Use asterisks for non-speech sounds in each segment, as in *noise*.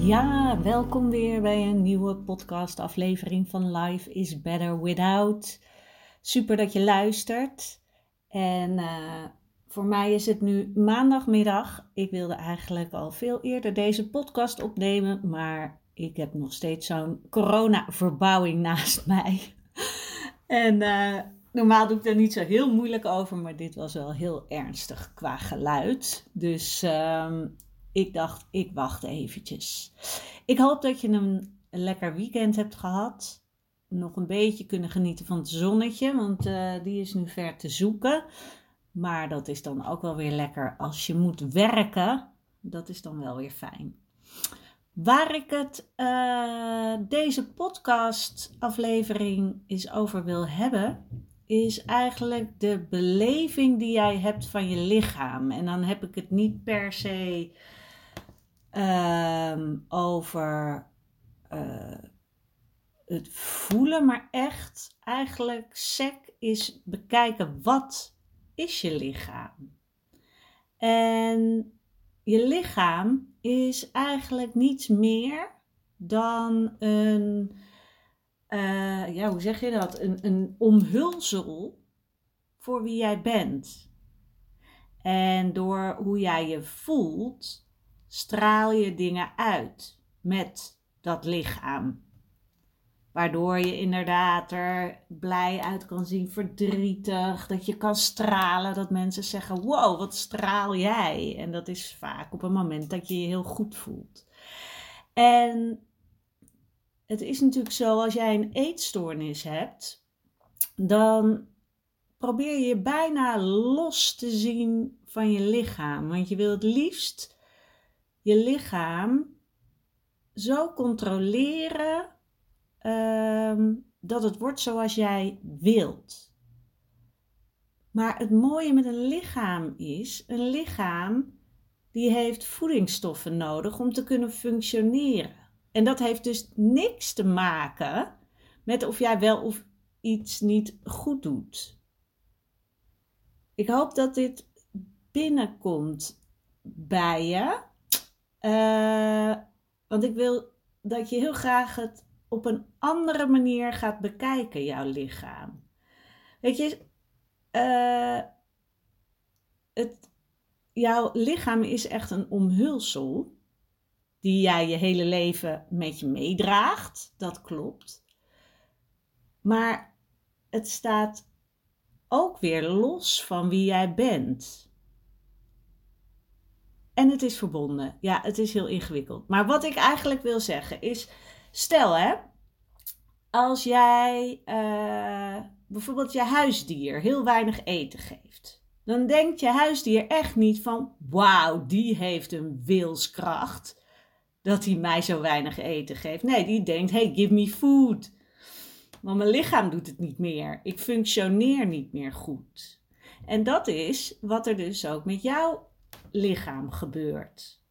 Ja, welkom weer bij een nieuwe podcastaflevering van Life is Better Without. Super dat je luistert. En uh, voor mij is het nu maandagmiddag. Ik wilde eigenlijk al veel eerder deze podcast opnemen, maar ik heb nog steeds zo'n corona-verbouwing naast mij. en uh, normaal doe ik daar niet zo heel moeilijk over, maar dit was wel heel ernstig qua geluid. Dus um, ik dacht, ik wacht eventjes. Ik hoop dat je een lekker weekend hebt gehad. Nog een beetje kunnen genieten van het zonnetje, want uh, die is nu ver te zoeken. Maar dat is dan ook wel weer lekker als je moet werken. Dat is dan wel weer fijn. Waar ik het uh, deze podcast-aflevering is over wil hebben, is eigenlijk de beleving die jij hebt van je lichaam. En dan heb ik het niet per se um, over uh, het voelen, maar echt eigenlijk sec is bekijken wat is je lichaam. En je lichaam is eigenlijk niets meer dan een, uh, ja, hoe zeg je dat? Een, een omhulsel voor wie jij bent. En door hoe jij je voelt, straal je dingen uit met dat lichaam. Waardoor je inderdaad er blij uit kan zien, verdrietig, dat je kan stralen, dat mensen zeggen: Wow, wat straal jij? En dat is vaak op een moment dat je je heel goed voelt. En het is natuurlijk zo, als jij een eetstoornis hebt, dan probeer je bijna los te zien van je lichaam. Want je wil het liefst je lichaam zo controleren um, dat het wordt zoals jij wilt. Maar het mooie met een lichaam is, een lichaam die heeft voedingsstoffen nodig om te kunnen functioneren. En dat heeft dus niks te maken met of jij wel of iets niet goed doet. Ik hoop dat dit binnenkomt bij je. Uh, want ik wil dat je heel graag het op een andere manier gaat bekijken, jouw lichaam. Weet je, uh, het, jouw lichaam is echt een omhulsel die jij je hele leven met je meedraagt. Dat klopt. Maar het staat ook weer los van wie jij bent. En het is verbonden. Ja, het is heel ingewikkeld. Maar wat ik eigenlijk wil zeggen is: stel hè, als jij uh, bijvoorbeeld je huisdier heel weinig eten geeft, dan denkt je huisdier echt niet van: wauw, die heeft een wilskracht dat hij mij zo weinig eten geeft. Nee, die denkt: hey, give me food. Want mijn lichaam doet het niet meer. Ik functioneer niet meer goed. En dat is wat er dus ook met jou lichaam gebeurt.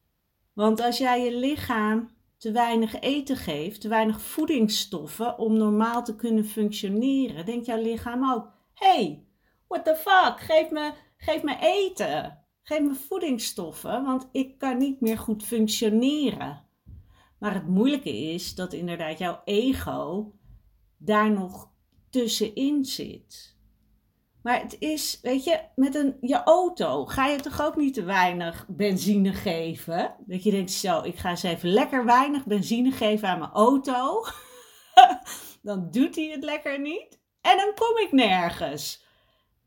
Want als jij je lichaam te weinig eten geeft, te weinig voedingsstoffen om normaal te kunnen functioneren, denkt jouw lichaam ook: hey, what the fuck, geef me, geef me eten, geef me voedingsstoffen, want ik kan niet meer goed functioneren. Maar het moeilijke is dat inderdaad jouw ego daar nog tussenin zit. Maar het is, weet je, met een, je auto ga je toch ook niet te weinig benzine geven? Dat je denkt, zo, ik ga eens even lekker weinig benzine geven aan mijn auto. *laughs* dan doet hij het lekker niet. En dan kom ik nergens.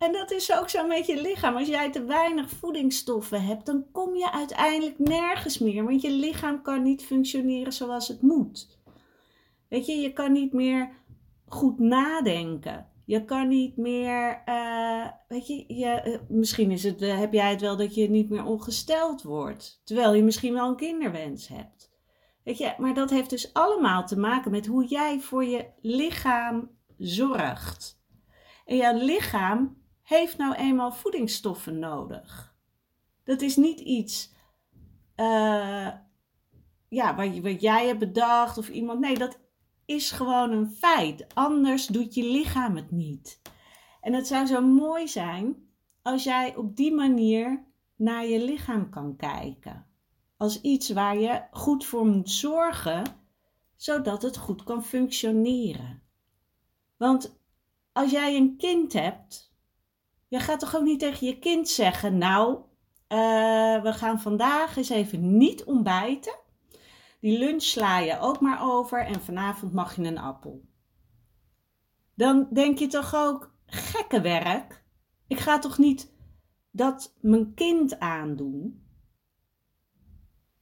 En dat is ook zo met je lichaam. Als jij te weinig voedingsstoffen hebt, dan kom je uiteindelijk nergens meer. Want je lichaam kan niet functioneren zoals het moet. Weet je, je kan niet meer goed nadenken. Je kan niet meer, uh, weet je, je uh, misschien is het, uh, heb jij het wel dat je niet meer ongesteld wordt. Terwijl je misschien wel een kinderwens hebt. Weet je, maar dat heeft dus allemaal te maken met hoe jij voor je lichaam zorgt. En jouw lichaam heeft nou eenmaal voedingsstoffen nodig. Dat is niet iets ja, wat, wat jij hebt bedacht of iemand. Nee, dat is gewoon een feit. Anders doet je lichaam het niet. En het zou zo mooi zijn als jij op die manier naar je lichaam kan kijken. Als iets waar je goed voor moet zorgen, zodat het goed kan functioneren. Want als jij een kind hebt, je gaat toch ook niet tegen je kind zeggen: Nou, uh, we gaan vandaag eens even niet ontbijten. Die lunch sla je ook maar over en vanavond mag je een appel. Dan denk je toch ook, gekke werk. Ik ga toch niet dat mijn kind aandoen?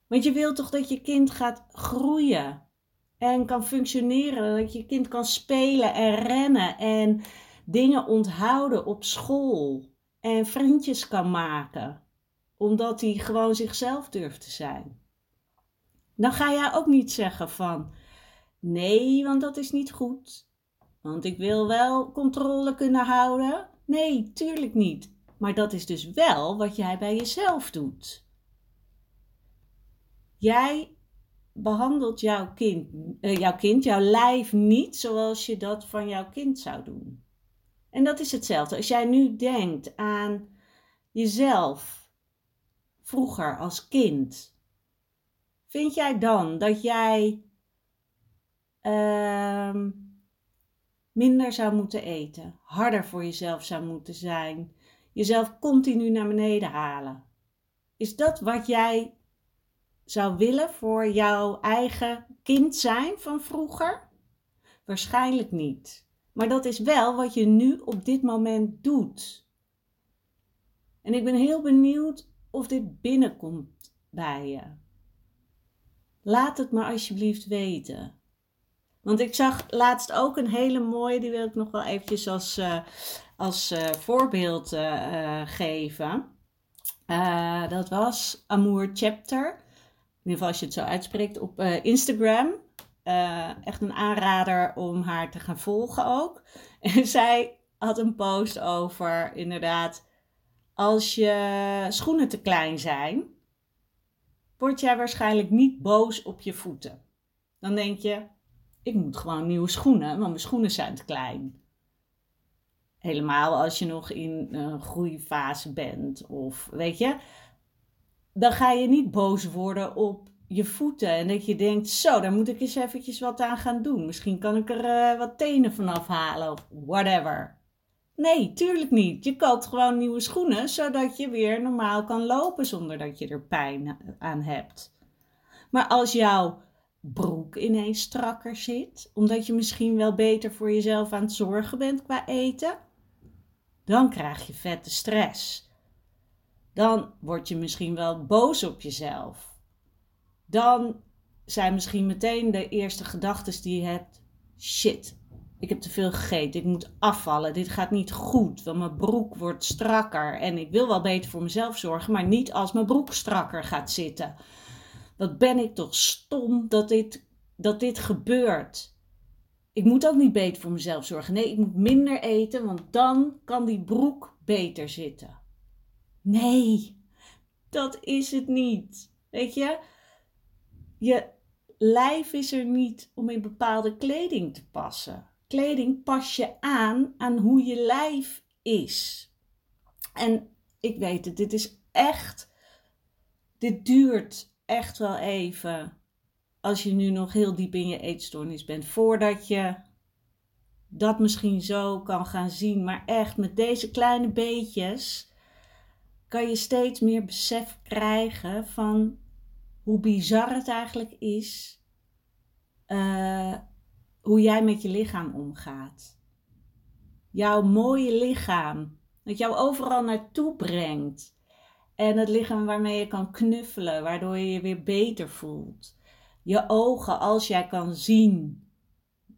Want je wilt toch dat je kind gaat groeien en kan functioneren, dat je kind kan spelen en rennen en dingen onthouden op school en vriendjes kan maken, omdat hij gewoon zichzelf durft te zijn. Dan ga jij ook niet zeggen van nee, want dat is niet goed. Want ik wil wel controle kunnen houden. Nee, tuurlijk niet. Maar dat is dus wel wat jij bij jezelf doet. Jij behandelt jouw kind, uh, jouw kind, jouw lijf niet zoals je dat van jouw kind zou doen. En dat is hetzelfde. Als jij nu denkt aan jezelf vroeger als kind, Vind jij dan dat jij uh, minder zou moeten eten, harder voor jezelf zou moeten zijn, jezelf continu naar beneden halen? Is dat wat jij zou willen voor jouw eigen kind zijn van vroeger? Waarschijnlijk niet. Maar dat is wel wat je nu op dit moment doet. En ik ben heel benieuwd of dit binnenkomt bij je. Laat het maar alsjeblieft weten. Want ik zag laatst ook een hele mooie, die wil ik nog wel eventjes als, uh, als uh, voorbeeld uh, geven. dat was Amour Chapter. In ieder geval als je het zo uitspreekt op Instagram. Echt een aanrader om haar te gaan volgen ook. *laughs* En zij had een post over inderdaad, als je schoenen te klein zijn, word jij waarschijnlijk niet boos op je voeten. Dan denk je, ik moet gewoon nieuwe schoenen, want mijn schoenen zijn te klein. Helemaal als je nog in een groeifase bent of weet je, dan ga je niet boos worden op je voeten en dat je denkt, zo, daar moet ik eens eventjes wat aan gaan doen. Misschien kan ik er uh, wat tenen vanaf halen of whatever. Nee, tuurlijk niet. Je koopt gewoon nieuwe schoenen, zodat je weer normaal kan lopen zonder dat je er pijn aan hebt. Maar als jouw broek ineens strakker zit, omdat je misschien wel beter voor jezelf aan het zorgen bent qua eten, dan krijg je vette stress. Dan word je misschien wel boos op jezelf. Dan zijn misschien meteen de eerste gedachten die je hebt: shit, ik heb te veel gegeten, ik moet afvallen, dit gaat niet goed, want mijn broek wordt strakker en ik wil wel beter voor mezelf zorgen, maar niet als mijn broek strakker gaat zitten. Wat ben ik toch stom dat dit, dat dit gebeurt. Ik moet ook niet beter voor mezelf zorgen. Nee, ik moet minder eten, want dan kan die broek beter zitten. Nee, dat is het niet. Weet je, je lijf is er niet om in bepaalde kleding te passen kleding pas je aan aan hoe je lijf is. En ik weet het, dit is echt, dit duurt echt wel even als je nu nog heel diep in je eetstoornis bent, voordat je dat misschien zo kan gaan zien. Maar echt met deze kleine beetjes kan je steeds meer besef krijgen van hoe bizar het eigenlijk is. Uh, hoe jij met je lichaam omgaat. Jouw mooie lichaam. Dat jou overal naartoe brengt. En het lichaam waarmee je kan knuffelen, waardoor je je weer beter voelt. Je ogen, als jij kan zien.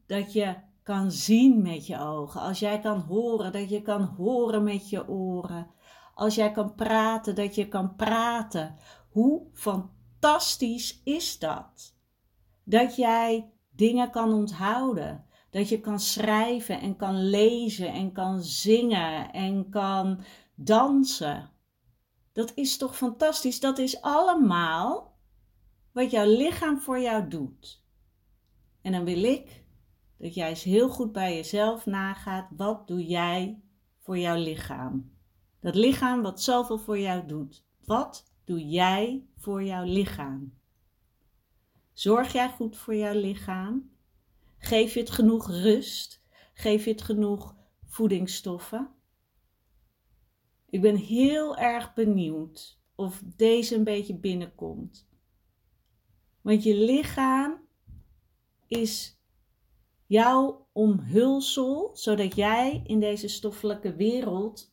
Dat je kan zien met je ogen. Als jij kan horen, dat je kan horen met je oren. Als jij kan praten, dat je kan praten. Hoe fantastisch is dat? Dat jij dingen kan onthouden. Dat je kan schrijven en kan lezen en kan zingen en kan dansen. Dat is toch fantastisch? Dat is allemaal wat jouw lichaam voor jou doet. En dan wil ik dat jij eens heel goed bij jezelf nagaat: wat doe jij voor jouw lichaam? Dat lichaam wat zoveel voor jou doet. Wat doe jij voor jouw lichaam? Zorg jij goed voor jouw lichaam? Geef je het genoeg rust? Geef je het genoeg voedingsstoffen? Ik ben heel erg benieuwd of deze een beetje binnenkomt. Want je lichaam is jouw omhulsel, zodat jij in deze stoffelijke wereld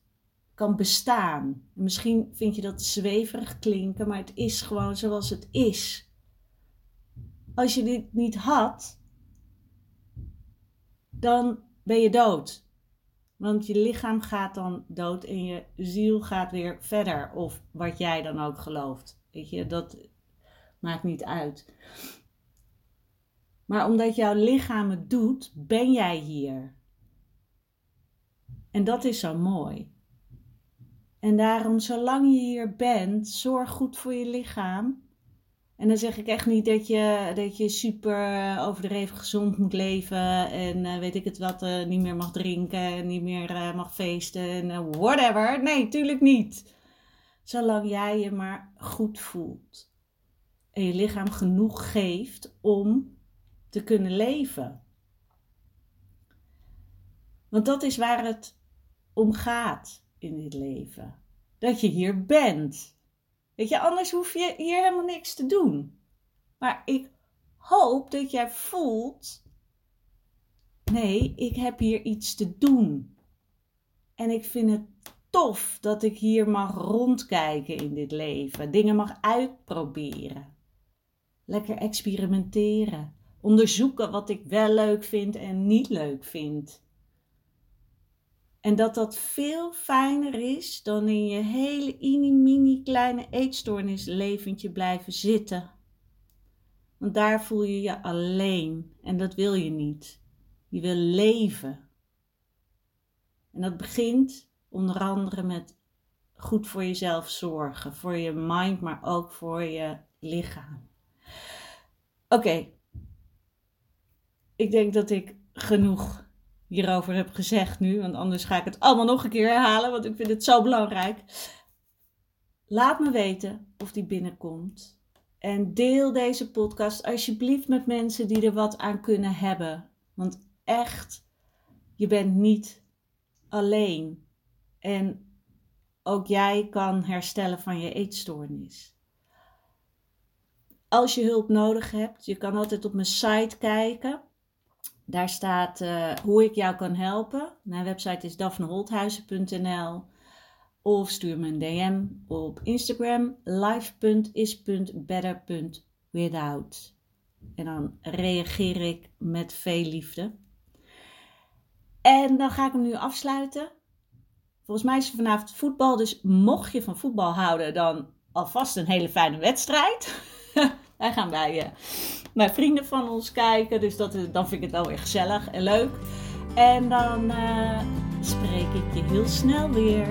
kan bestaan. Misschien vind je dat zweverig klinken, maar het is gewoon zoals het is. Als je dit niet had, dan ben je dood. Want je lichaam gaat dan dood en je ziel gaat weer verder. Of wat jij dan ook gelooft. Weet je, dat maakt niet uit. Maar omdat jouw lichaam het doet, ben jij hier. En dat is zo mooi. En daarom, zolang je hier bent, zorg goed voor je lichaam. En dan zeg ik echt niet dat je, dat je super overdreven gezond moet leven en uh, weet ik het wat, uh, niet meer mag drinken en niet meer mag feesten en whatever. Nee, tuurlijk niet. Zolang jij je maar goed voelt en je lichaam genoeg geeft om te kunnen leven. Want dat is waar het om gaat in dit leven. Dat je hier bent. Weet je, anders hoef je hier helemaal niks te doen. Maar ik hoop dat jij voelt: nee, ik heb hier iets te doen. En ik vind het tof dat ik hier mag rondkijken in dit leven, dingen mag uitproberen. Lekker experimenteren, onderzoeken wat ik wel leuk vind en niet leuk vind. En dat dat veel fijner is dan in je hele mini kleine eetstoornisleventje blijven zitten. Want daar voel je je alleen en dat wil je niet. Je wil leven. En dat begint onder andere met goed voor jezelf zorgen, voor je mind, maar ook voor je lichaam. Oké, ik denk dat ik genoeg hierover heb gezegd nu, want anders ga ik het allemaal nog een keer herhalen, want ik vind het zo belangrijk. Laat me weten of die binnenkomt. En deel deze podcast alsjeblieft met mensen die er wat aan kunnen hebben. Want echt, je bent niet alleen. En ook jij kan herstellen van je eetstoornis. Als je hulp nodig hebt, je kan altijd op mijn site kijken. Daar staat uh, hoe ik jou kan helpen. Mijn website is daphneholthuizen.nl of stuur me een DM op Instagram live.is.better.without. En dan reageer ik met veel liefde. En dan ga ik hem nu afsluiten. Volgens mij is er vanavond voetbal, dus mocht je van voetbal houden, dan alvast een hele fijne wedstrijd. *laughs* Wij gaan bij, uh, bij vrienden van ons kijken, dus dat, dan vind ik het wel weer gezellig en leuk. En dan uh, spreek ik je heel snel weer.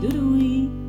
Doei doei!